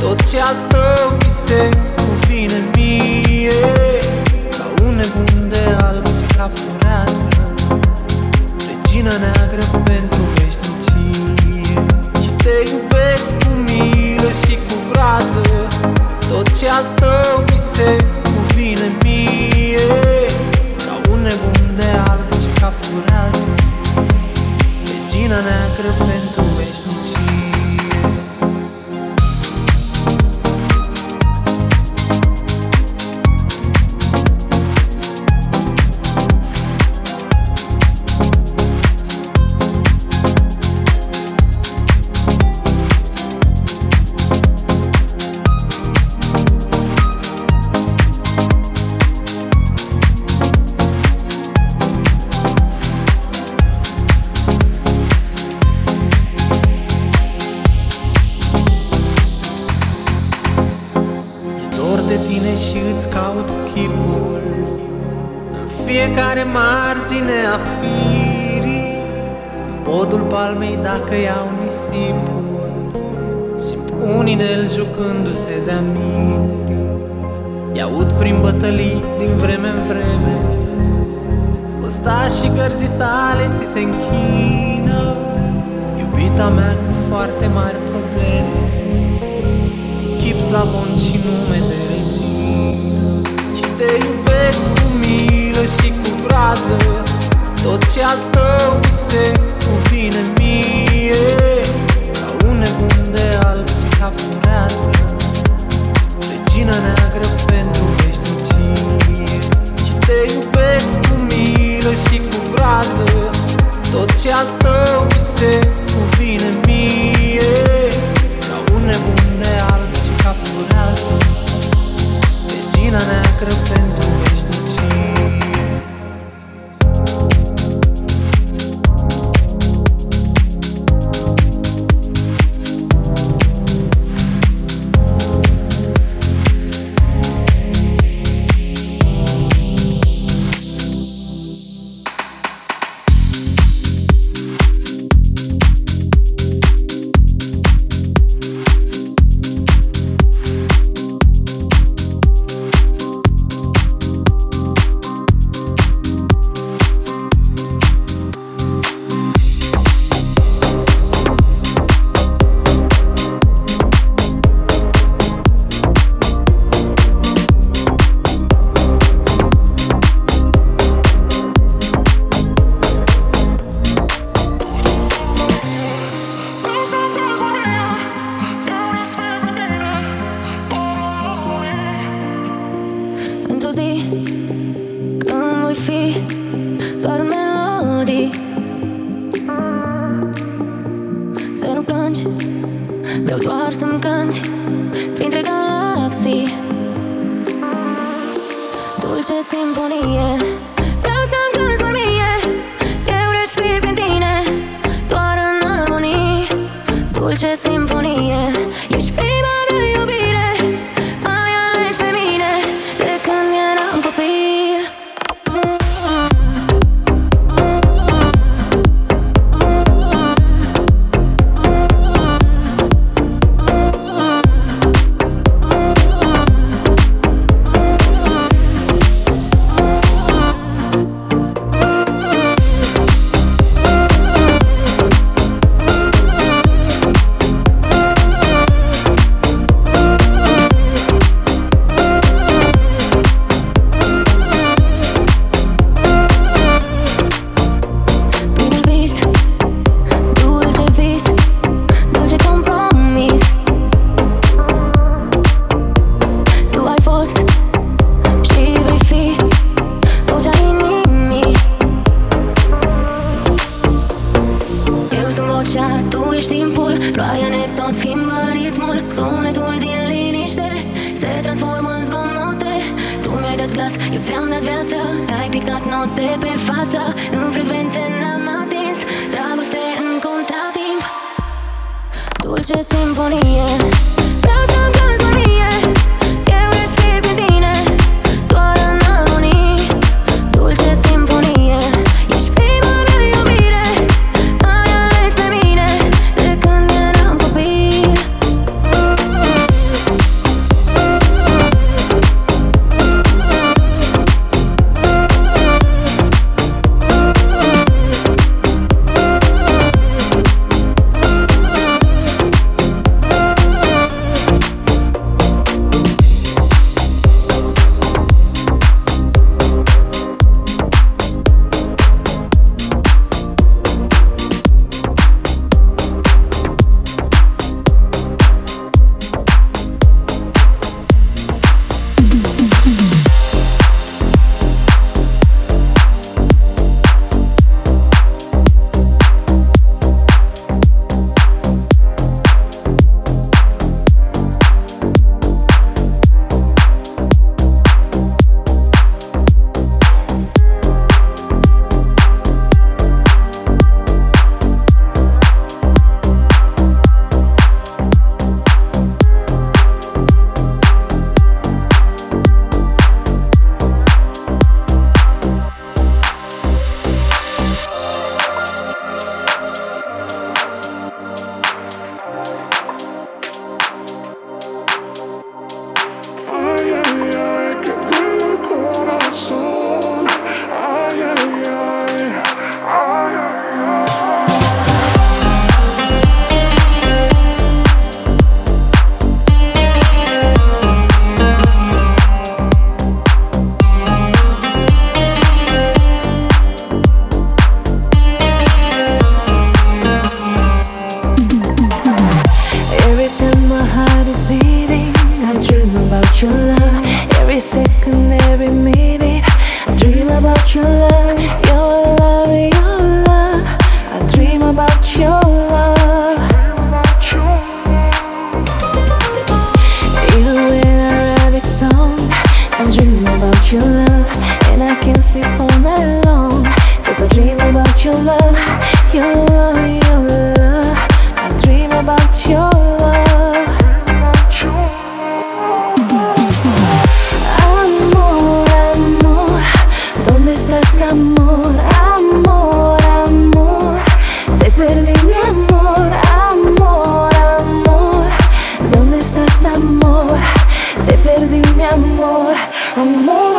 Tot ce al tău mi se cuvine mie Ca un nebun de alb îți regina neagră pentru veșnicie. Și te iubesc cu milă și cu groază. Tot ce al tău mi se cuvine mie Ca un nebun de alb îți regina neagră pentru de tine și îți caut chipul. În fiecare margine a firii În podul palmei dacă iau nisipul. Simt un inel jucându-se de-a miri. I-aud prin bătălii din vreme în vreme. Usta și gărzii tale ți se închină. Iubita mea cu foarte mari probleme. Chip slavon și nume de regină Și te iubesc cu milă și cu groază. Tot ce al tău mi se cuvine mie Ca un nebun de alb ce capurează Regina neagră pentru veșnicie. Și te iubesc cu milă și cu groază. Tot ce al tău mi se cuvine mie Ca un nebun de alb ce capurează Regina neagră pentru I'm more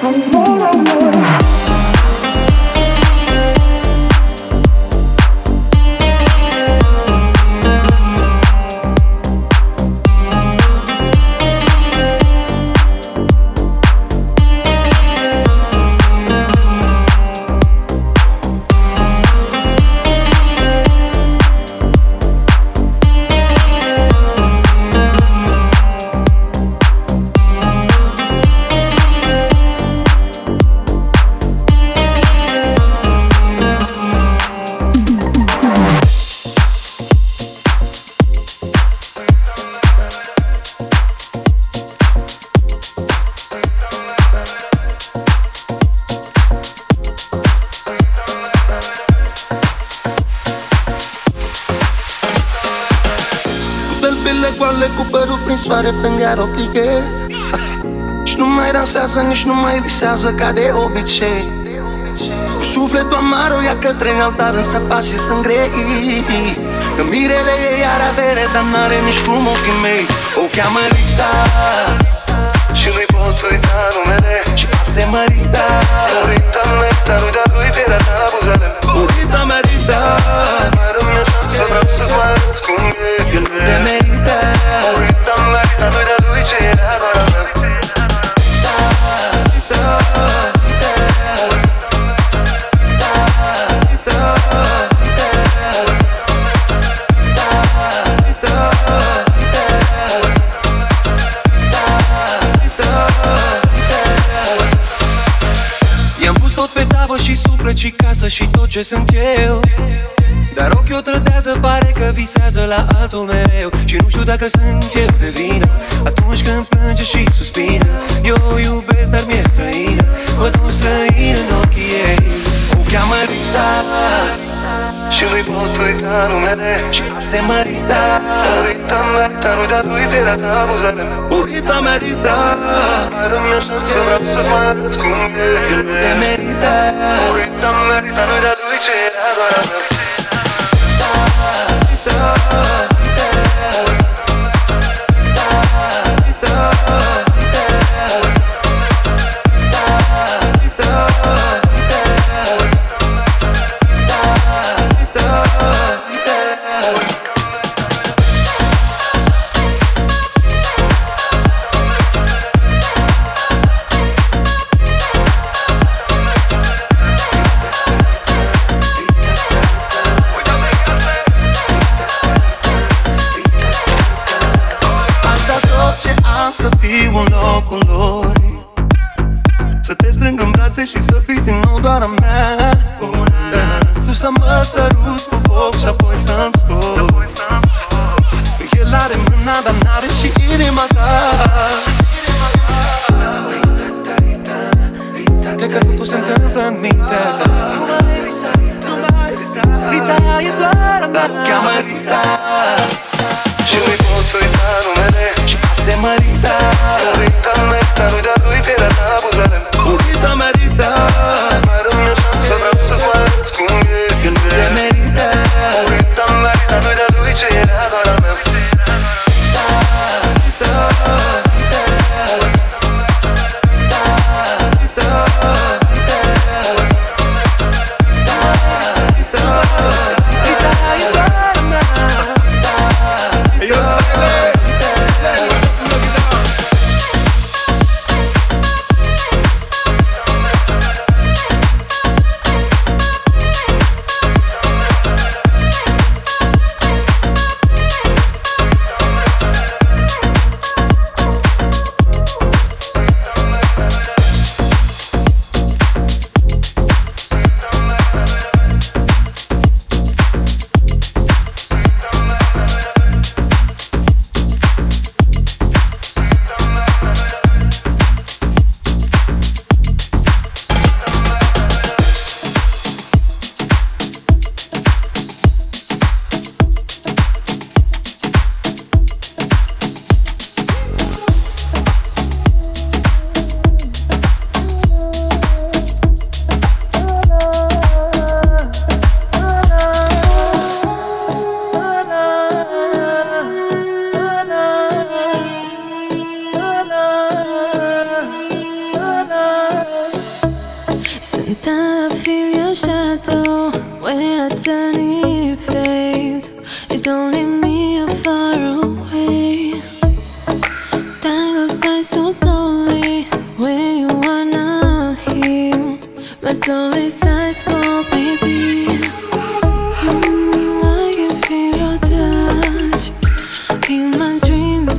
I'm soare pe iar ochii ei Și nu mai dansează, nici nu mai visează ca de obicei Cu sufletul amar o ia către altar însă pașii sunt grei Că mirele ei are avere, dar n-are nici cum ochii mei O cheamă Rita Și nu-i pot uita numele Și se mărita Rita merita, lui dar lui pielea ta buzele Rita merita Mai dă-mi o șansă, vreau să-ți mai arăt cum e și casă și tot ce sunt eu. Dar ochii o trădează, pare că visează la altul mereu Și nu știu dacă sunt eu de vină Atunci când plânge și suspină. Eu o iubesc, dar mi-e străină. Văd un străin în ochii ei. O cheamă Rita Și nu-i pot uita numele Și asta mărita Rita. Merita, nu de-a lui pielea ta buzele Urita merita Mai dă-mi o șansă, vreau să-ți mai arăt cum e. El nu te merita Urita merita, nu de-a lui ce era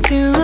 to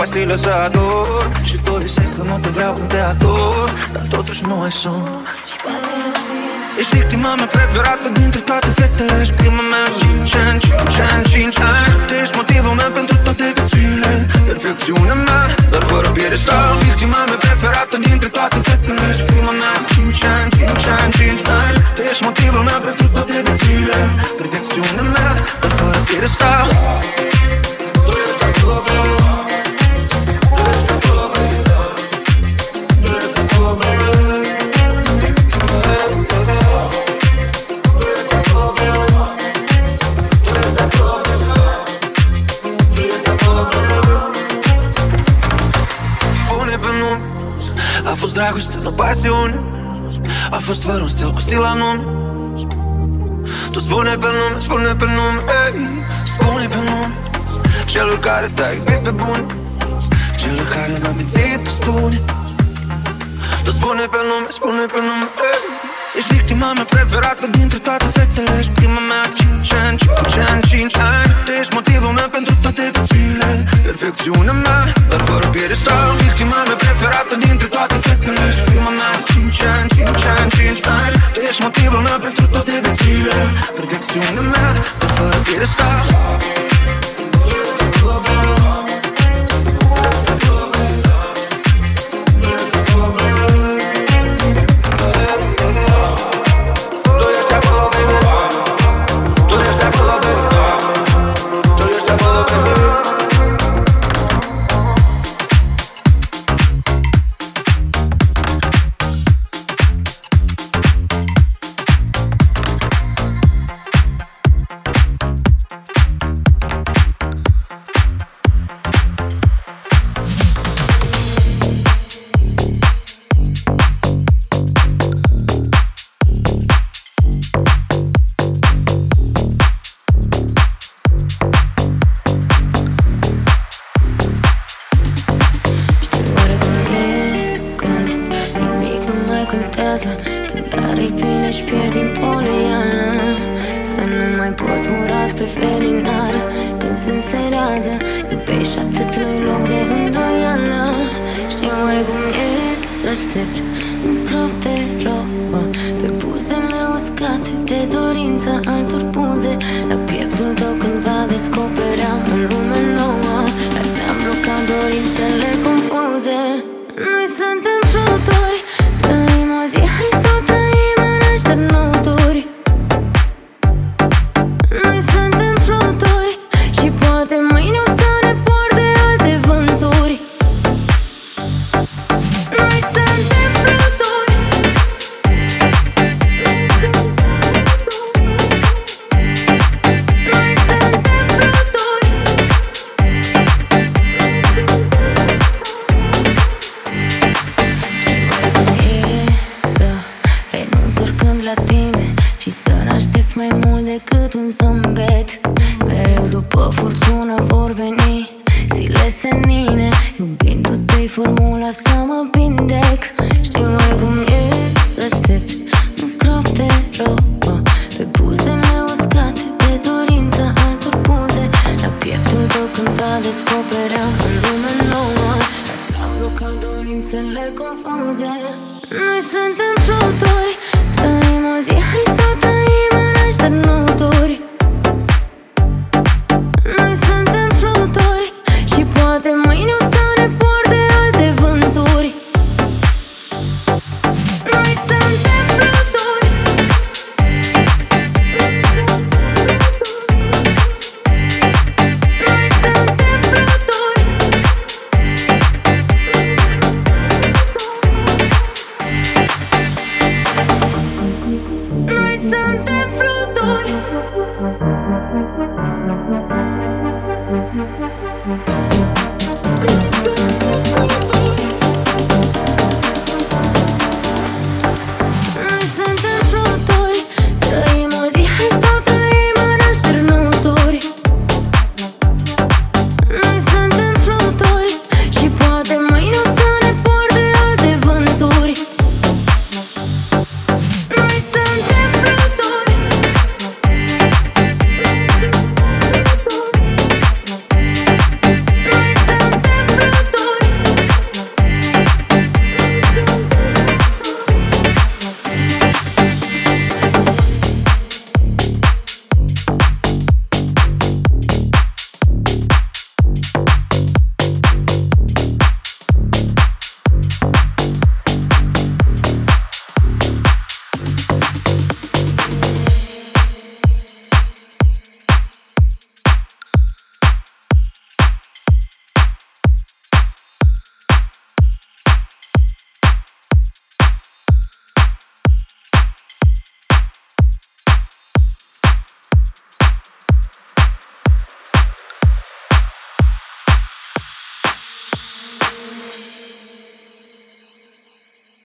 pastile să ador Și tu visezi că nu te vreau cum te ador Dar totuși nu ai son Ești victima mea preferată dintre toate fetele Ești prima mea 5 ani, 5 ani, 5 ani. Tu ești motivul meu pentru toate viețile Perfecțiunea mea, dar fără piedestal fără un stil cu stil anume Tu spune pe nume, spune pe nume ei, Spune pe nume. Celor care te-a iubit pe bune Celor care n-a mințit, tu spune. Tu spune pe nume, spune pe nume ei. Ești victima mea preferată dintre toate fetele Ești